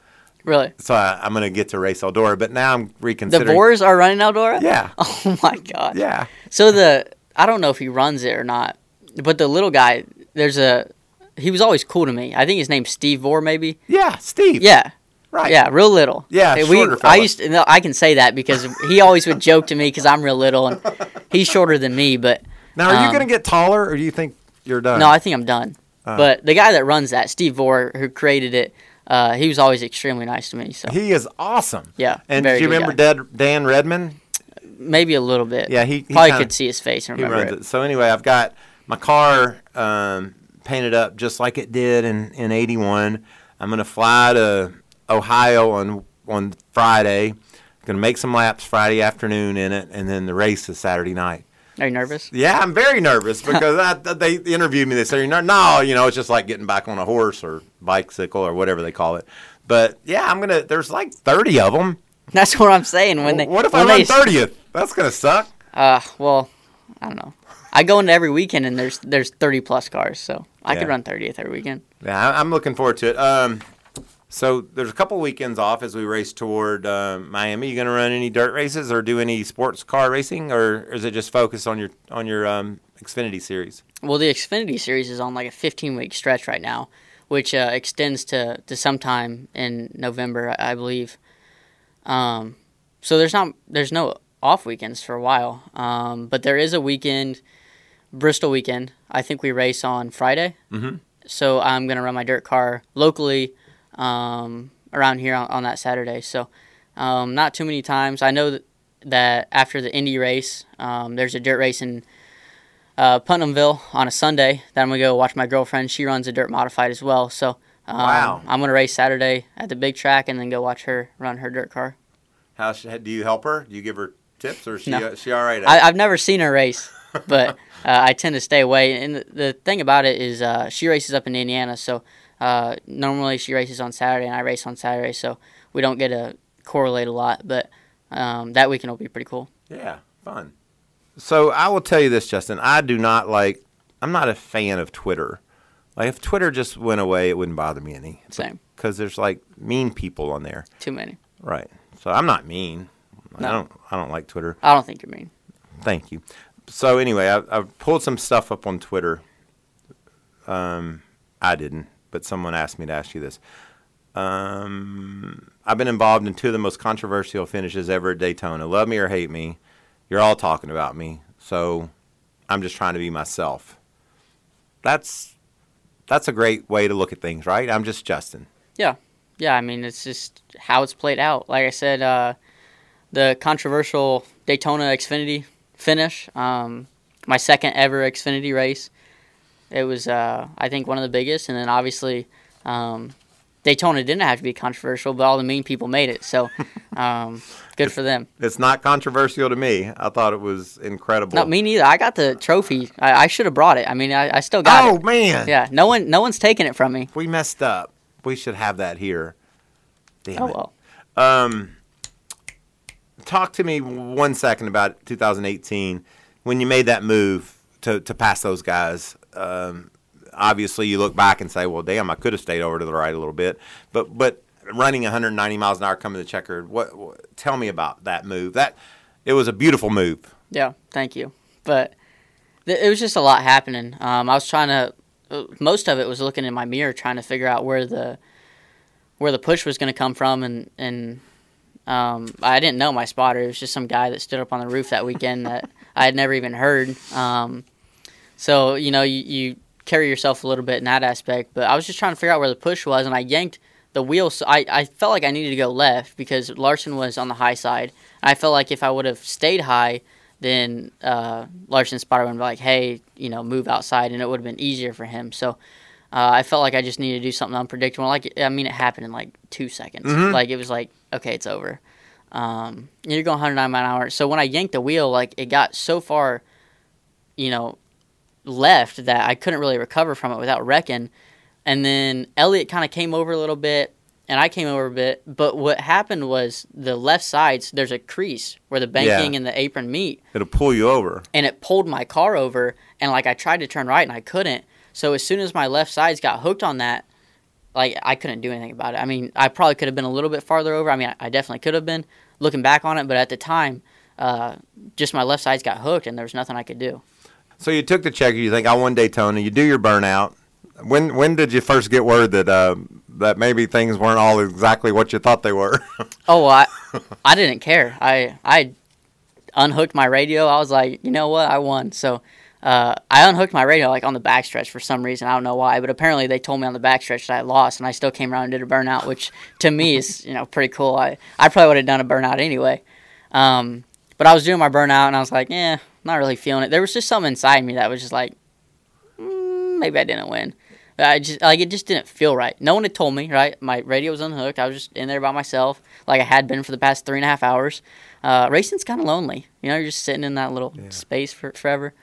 really. So I, I'm going to get to race Eldora. But now I'm reconsidering. The. Vors are running Eldora? Yeah. Oh my god. Yeah. So the I don't know if he runs it or not, but the little guy, there's a he was always cool to me. I think his name's Steve Vore, maybe. Yeah, Steve. Yeah. Right. Yeah, real little. Yeah, we. shorter I used to. No, I can say that because he always would joke to me because I'm real little and he's shorter than me. But Now, are you um, going to get taller or do you think you're done? No, I think I'm done. Uh. but the guy that runs that, Steve Vore, who created it, uh, he was always extremely nice to me. So He is awesome. Yeah, And do you remember guy. Dan Redmond? maybe a little bit. Yeah, he, he probably kinda- could see his face and he remember runs it. it. So anyway, I've got my car um, painted up just like it did in in '81. I'm gonna fly to Ohio on on Friday. Gonna make some laps Friday afternoon in it, and then the race is Saturday night. Are you nervous? Yeah, I'm very nervous because I, they interviewed me. They said, "No, you know, it's just like getting back on a horse or bicycle or whatever they call it." But yeah, I'm gonna. There's like 30 of them. That's what I'm saying. When they what if when I run they, 30th? That's gonna suck. Uh, well, I don't know. I go into every weekend and there's there's 30 plus cars, so I Yeah. could run 30th every weekend. Yeah, I'm looking forward to it. Um, so there's a couple weekends off as we race toward uh, Miami. You gonna run any dirt races or do any sports car racing, or is it just focused on your on your um, Xfinity series? Well, the Xfinity series is on like a 15 week stretch right now, which uh, extends to, to sometime in November, I I believe. Um, so there's not there's no off weekends for a while, um, but there is a weekend, Bristol weekend. I think we race on Friday. Mhm. So I'm gonna run my dirt car locally um, around here on, on that Saturday. So um, not too many times. I know that, that after the Indy race, um, there's a dirt race in uh, Putnamville on a Sunday that I'm gonna go watch my girlfriend. She runs a dirt modified as well. So um, Wow. I'm gonna race Saturday at the big track and then go watch her run her dirt car. How do you help her? Do you give her tips, or is she No. uh, she all right? I. I've never seen her race, but uh, I tend to stay away. And the, thing about it is, uh, she races up in Indiana, so uh, normally she races on Saturday and I race on Saturday, so we don't get to correlate a lot. But um, that weekend will be pretty cool. Yeah, fun. So I will tell you this, Justin. I do not like. I'm not a fan of Twitter. Like if Twitter just went away, it wouldn't bother me any. Same. Because there's like mean people on there. Too many. Right. So I'm not mean. I No. don't. I don't like Twitter. I don't think you're mean. Thank you. So anyway, I, I pulled some stuff up on Twitter. Um, I didn't, but someone asked me to ask you this. Um, I've been involved in two of the most controversial finishes ever at Daytona. Love me or hate me, you're all talking about me. So I'm just trying to be myself. That's that's a great way to look at things, right? I'm just Justin. Yeah, yeah. I mean, it's just how it's played out. Like I said, uh, the controversial Daytona Xfinity finish, um, my second ever Xfinity race. It was, uh, I think, one of the biggest, and then obviously um, Daytona didn't have to be controversial, but all the mean people made it. So, um, good for them. It's not controversial to me. I thought it was incredible. Not me neither. I got the trophy. I, I should have brought it. I mean, I, I still got oh it. Oh man! Yeah, no one, no one's taking it from me. We messed up. We should have that here. Damn Oh it. well. Um, talk to me one second about 2018 when you made that move to, to pass those guys. Um, obviously, you look back and say, "Well, damn, I could have stayed over to the right a little bit." But but running 190 miles an hour coming to the checkered, what, what? Tell me about that move. That it was a beautiful move. Yeah, thank you. But th- it was just a lot happening. Um, I was trying to. uh, Most of it was looking in my mirror, trying to figure out where the where the push was going to come from, and and um, I didn't know my spotter. It was just some guy that stood up on the roof that weekend that I had never even heard. Um, so you know, you, you carry yourself a little bit in that aspect. But I was just trying to figure out where the push was, and I yanked the wheel. So I, I felt like I needed to go left because Larson was on the high side. I felt like if I would have stayed high, then uh, Larson's spotter would be like, hey, you know, move outside, and it would have been easier for him. So uh, I felt like I just needed to do something unpredictable. Like, I mean, it happened in like two seconds. Mhm. Like, it was like, okay, it's over. Um, you're going 109 mile an hour. So when I yanked the wheel, like, it got so far, you know, left that I couldn't really recover from it without wrecking. And then Elliot kind of came over a little bit, and I came over a bit. But what happened was the left sides, there's a crease where the banking Yeah. and the apron meet, It'll pull you over. and it pulled my car over. And like I tried to turn right, and I couldn't. So as soon as my left sides got hooked on that, like I couldn't do anything about it. I mean, I probably could have been a little bit farther over. I mean, I, I definitely could have been looking back on it, but at the time, uh, just my left sides got hooked, and there was nothing I could do. So you took the checker. You think I won Daytona. You do your burnout. When when did you first get word that uh, that maybe things weren't all exactly what you thought they were? Oh, well, I, I didn't care. I I unhooked my radio. I was like, you know what, I won. So uh, I unhooked my radio like on the backstretch for some reason. I don't know why, but apparently they told me on the backstretch that I lost, and I still came around and did a burnout, which to me is you know pretty cool. I I probably would have done a burnout anyway. Um, but I was doing my burnout, and I was like, eh, not really feeling it. There was just something inside me that was just like, mm, mm, maybe I didn't win. I just like it just didn't feel right. No one had told me. Right, my radio was unhooked. I was just in there by myself, like I had been for the past three and a half hours. Uh, racing's kind of lonely. You know, you're just sitting in that little yeah. space for forever.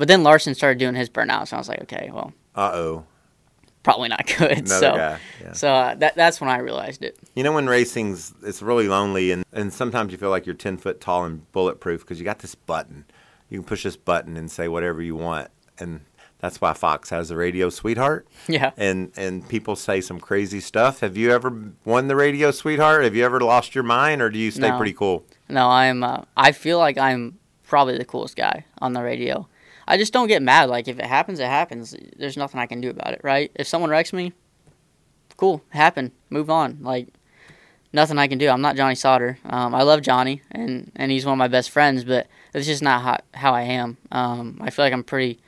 But then Larson started doing his burnouts, and I was like, okay, well, uh oh, probably not good. Another so, yeah. so uh, that that's when I realized it. You know, when racing's it's really lonely, and and sometimes you feel like you're ten foot tall and bulletproof because you got this button. You can push this button and say whatever you want, and that's why Fox has the radio sweetheart. Yeah. And and people say some crazy stuff. Have you ever won the radio sweetheart? Have you ever lost your mind, or do you stay no. pretty cool? No, I'm. Uh, I feel like I'm probably the coolest guy on the radio. I just don't get mad. Like if it happens, it happens. There's nothing I can do about it, right? If someone wrecks me, cool, happen, move on. Like nothing I can do. I'm not Johnny Sauter. Um, I love Johnny, and and he's one of my best friends, but it's just not how, how I am. Um, I feel like I'm pretty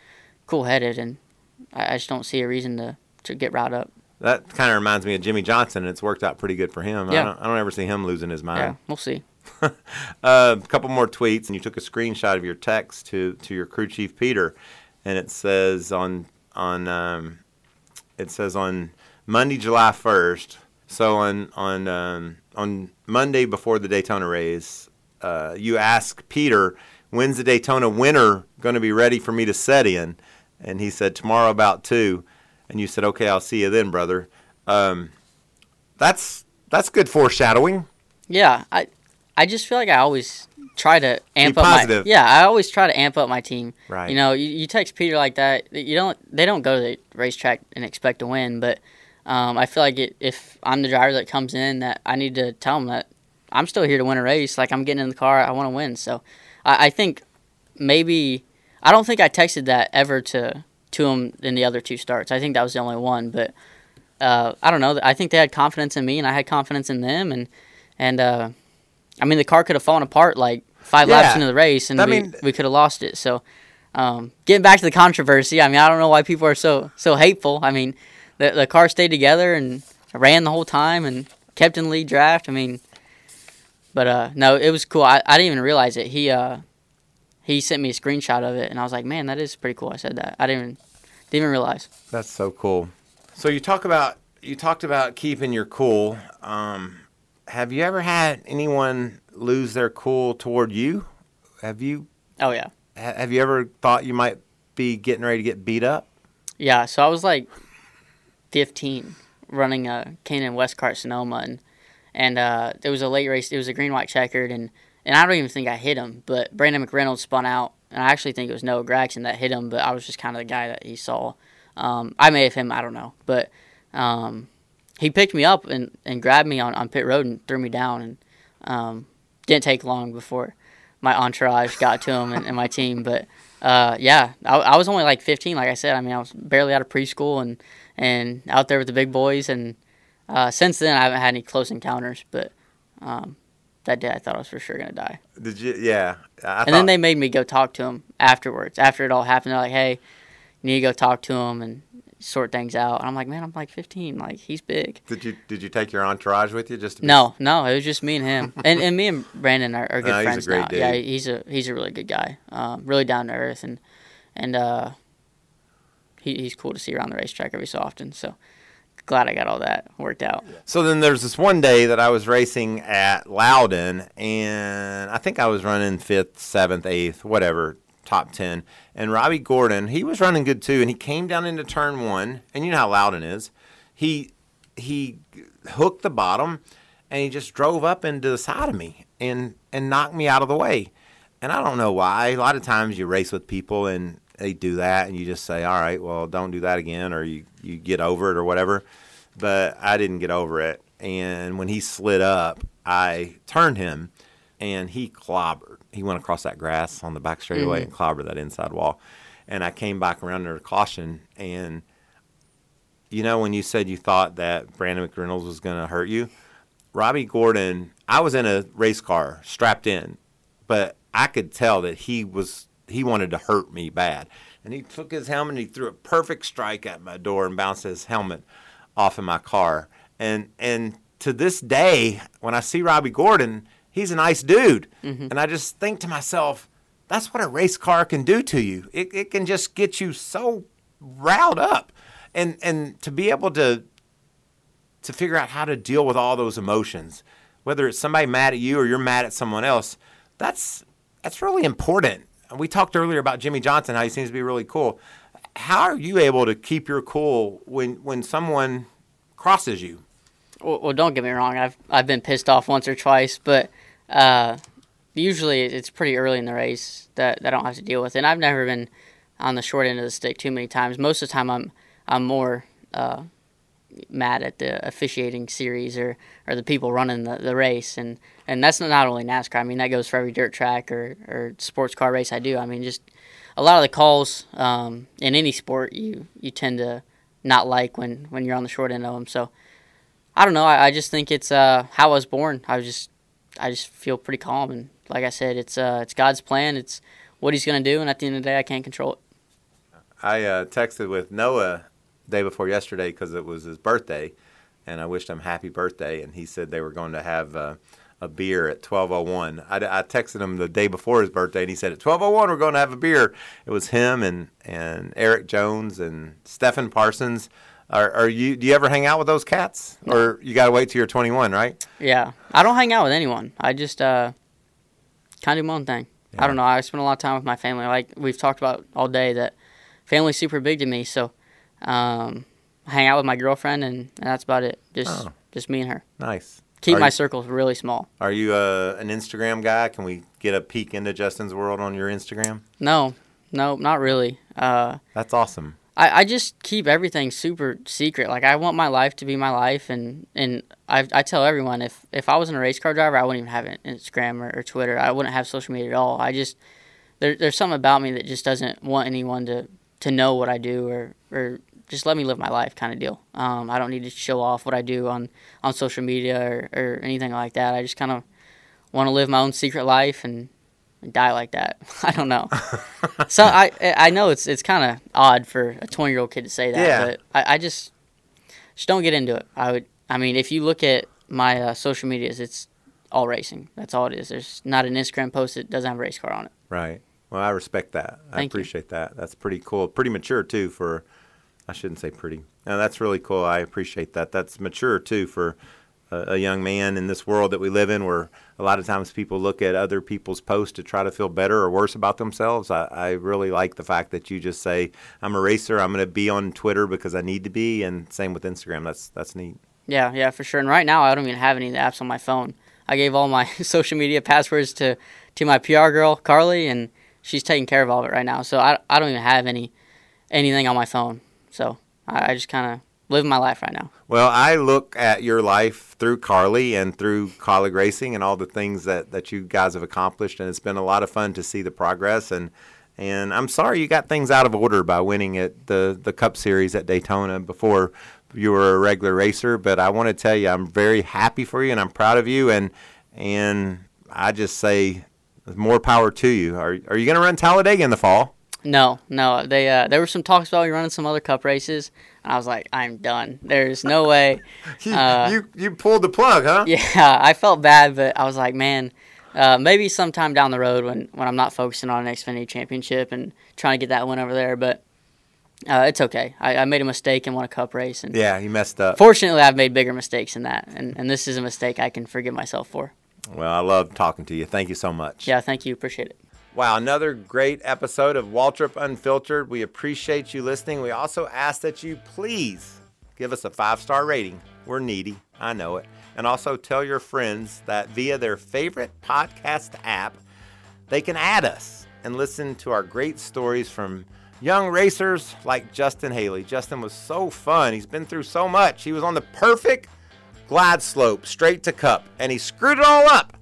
cool headed, and I, I, just don't see a reason to to get riled up. That kind of reminds me of Jimmie Johnson, and it's worked out pretty good for him. Yeah. I don't, I don't ever see him losing his mind. Yeah, we'll see. uh, a couple more tweets, and you took a screenshot of your text to, to your crew chief Peter, and it says on on um, it says on Monday, July first. So on on um, on Monday before the Daytona race, uh, you ask Peter, "When's the Daytona winner going to be ready for me to set in?" And he said, "Tomorrow about two. And you said, "Okay, I'll see you then, brother." Um, that's that's good foreshadowing. Yeah, I I just feel like I always try to amp up my yeah I always try to amp up my team. Right. You know, you, you text Peter like that. You don't they don't go to the racetrack and expect to win, but um, I feel like it, if I'm the driver that comes in, that I need to tell them that I'm still here to win a race. Like I'm getting in the car, I want to win. So I, I think maybe I don't think I texted that ever to to him in the other two starts. I think that was the only one, but uh, I don't know. I think they had confidence in me, and I had confidence in them, and and uh, I mean, the car could have fallen apart like five Yeah. laps into the race, and I we, mean- we could have lost it. So, um, getting back to the controversy, I mean, I don't know why people are so so hateful. I mean, the the car stayed together and ran the whole time and kept in lead draft. I mean, but uh, no, it was cool. I, I didn't even realize it. He uh, he sent me a screenshot of it, and I was like, man, that is pretty cool. I said that. I didn't even, didn't even realize. That's so cool. So you talk about you talked about keeping your cool. Um, have you ever had anyone lose their cool toward you? Have you Oh yeah. ha- have you ever thought you might be getting ready to get beat up? Yeah, so I was like 15 running a K&N Westcart Sonoma, and and uh, it was a late race. It was a green white checkered, and and I don't even think I hit him, but Brandon McReynolds spun out, and I actually think it was Noah Gragson that hit him, but I was just kind of the guy that he saw. Um, I may have him, I don't know, but um, he picked me up and, and grabbed me on, on pit road and threw me down, and um, didn't take long before my entourage got to him and, and my team, but. Uh, yeah, I, I was only like 15, like I said. I mean, I was barely out of preschool and, and out there with the big boys. And uh, since then, I haven't had any close encounters. But um, that day, I thought I was for sure gonna die. Did you? Yeah. I and then they made me go talk to him afterwards. After it all happened, they're like, "Hey, you need to go talk to him and sort things out." And I'm like, "Man, I'm like 15. Like he's big." Did you did you take your entourage with you just No, no, it was just me and him, and and me and Brandon are, are good No, he's a friends great now. dude. Yeah, he's a he's a really good guy, um, really down to earth, and and uh, he, he's cool to see around the racetrack every so often. So glad I got all that worked out. So then there's this one day that I was racing at Loudon, and I think I was running fifth, seventh, eighth, whatever, top 10. And Robby Gordon, he was running good too, and he came down into turn one, and you know how Loudon is. He he hooked the bottom, and he just drove up into the side of me and and knocked me out of the way. And I don't know why. A lot of times you race with people and they do that, and you just say, "All right, well, don't do that again," or you you get over it or whatever. But I didn't get over it, and when he slid up, I turned him, and he clobbered. He went across that grass on the back straightaway Mhm. and clobbered that inside wall. And I came back around under caution, and you know when you said you thought that Brandon McReynolds was going to hurt you, Robby Gordon, I was in a race car strapped in, but I could tell that he was he wanted to hurt me bad. And he took his helmet and he threw a perfect strike at my door and bounced his helmet off of my car. And and to this day, when I see Robby Gordon, he's a nice dude. Mm-hmm. And I just think to myself, that's what a race car can do to you. It, it can just get you so riled up, and and to be able to to figure out how to deal with all those emotions, whether it's somebody mad at you or you're mad at someone else, that's that's really important. We talked earlier about Jimmie Johnson, how he seems to be really cool. How are you able to keep your cool when when someone crosses you? Well, well don't get me wrong. I've I've been pissed off once or twice, but uh, usually it's pretty early in the race that, that I don't have to deal with it. And I've never been on the short end of the stick too many times. Most of the time, I'm I'm more uh, mad at the officiating series or, or the people running the, the race. And, and that's not only NASCAR. I mean, that goes for every dirt track or, or sports car race I do. I mean, just a lot of the calls um, in any sport you, you tend to not like when, when you're on the short end of them. So I don't know. I, I just think it's uh, how I was born. I was just I just feel pretty calm. And like I said, it's uh, it's God's plan. It's what He's going to do. And at the end of the day, I can't control it. I uh, texted with Noah day before yesterday because it was his birthday, and I wished him happy birthday. And he said they were going to have uh, a beer at 12:01. I, I texted him the day before his birthday, and he said at 12:01 we're going to have a beer. It was him and and Erik Jones and Stephen Parsons. Are, are you? Do you ever hang out with those cats, or you got to wait till you're 21, right? Yeah, I don't hang out with anyone. I just uh, kind of do my own thing. Yeah. I don't know. I spend a lot of time with my family. Like we've talked about all day, that family's super big to me. So um, I hang out with my girlfriend, and, and that's about it. Just oh. just me and her. Nice. Keep are my you, circles really small. Are you uh, an Instagram guy? Can we get a peek into Justin's world on your Instagram? No, no, not really. Uh, that's awesome. I, I just keep everything super secret. Like I want my life to be my life, and and I, I tell everyone if if I wasn't a race car driver, I wouldn't even have Instagram or, or Twitter. I wouldn't have social media at all. I just there, there's something about me that just doesn't want anyone to to know what I do or or just let me live my life kind of deal. Um, I don't need to show off what I do on, on social media or, or anything like that. I just kind of want to live my own secret life and, and die like that. I don't know. so I I know it's it's kind of odd for a 20 year old kid to say that, yeah. but I, I just just don't get into it. I would I mean if you look at my uh, social medias, it's all racing. That's all it is. There's not an Instagram post that doesn't have a race car on it. Right. Well, I respect that. Thank I appreciate you. that. That's pretty cool. Pretty mature too for I shouldn't say pretty. No, that's really cool. I appreciate that. That's mature too for a, a, young man in this world that we live in, where a lot of times people look at other people's posts to try to feel better or worse about themselves. I, I really like the fact that you just say, "I'm a racer. I'm going to be on Twitter because I need to be," and same with Instagram. That's that's neat. Yeah, yeah, for sure. And right now, I don't even have any apps on my phone. I gave all my social media passwords to to my PR girl Carly, and she's taking care of all of it right now. So I, I don't even have any anything on my phone. So I, I just kind of live my life right now. Well, I look at your life through Carly and through Kaulig Racing and all the things that, that you guys have accomplished, and it's been a lot of fun to see the progress. and And I'm sorry you got things out of order by winning at the the Cup Series at Daytona before you were a regular racer. But I want to tell you, I'm very happy for you, and I'm proud of you. And and I just say more power to you. Are are you going to run Talladega in the fall? No, no. They uh, there were some talks about me running some other Cup races, and I was like, I'm done. There's no way. you, uh, you you pulled the plug, huh? Yeah, I felt bad, but I was like, man, uh, maybe sometime down the road when when I'm not focusing on an Xfinity Championship and trying to get that one over there, but. Uh, it's okay. I, I, made a mistake and won a cup race, and yeah, you messed up. Fortunately, I've made bigger mistakes than that, and, and this is a mistake I can forgive myself for. Well, I love talking to you. Thank you so much. Yeah, thank you. Appreciate it. Wow, another great episode of Waltrip Unfiltered. We appreciate you listening. We also ask that you please give us a five star rating. We're needy, I know it. And also tell your friends that via their favorite podcast app, they can add us and listen to our great stories from young racers like Justin Haley. Justin was so fun. He's been through so much. He was on the perfect glide slope straight to cup, and he screwed it all up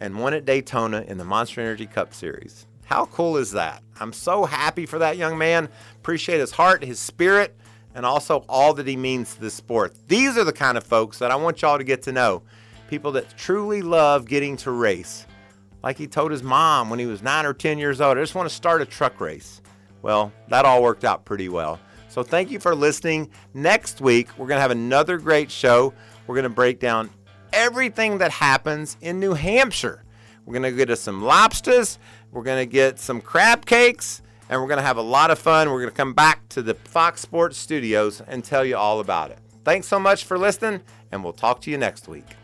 and won at Daytona in the Monster Energy Cup Series. How cool is that? I'm so happy for that young man. Appreciate his heart, his spirit, and also all that he means to the sport. These are the kind of folks that I want y'all to get to know. People that truly love getting to race. Like he told his mom when he was nine or 10 years old, I just want to start a truck race. Well, that all worked out pretty well. So thank you for listening. Next week, we're going to have another great show. We're going to break down everything that happens in New Hampshire. We're going to get us some lobsters, we're going to get some crab cakes, and we're going to have a lot of fun. We're going to come back to the Fox Sports studios and tell you all about it. Thanks so much for listening, and we'll talk to you next week.